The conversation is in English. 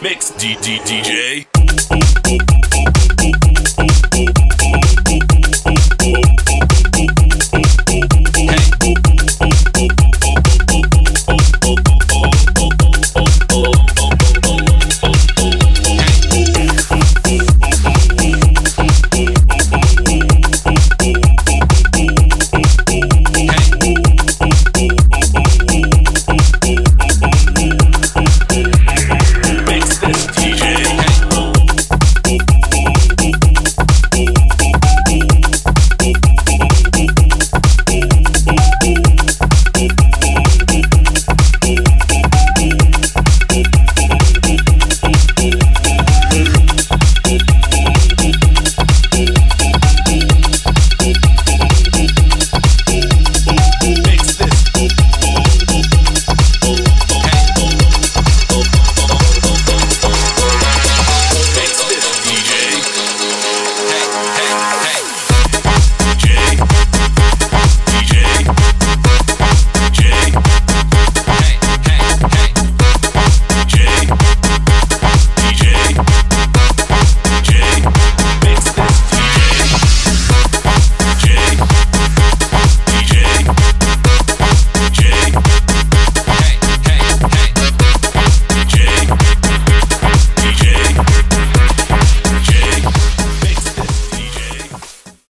mix, mix, DJ.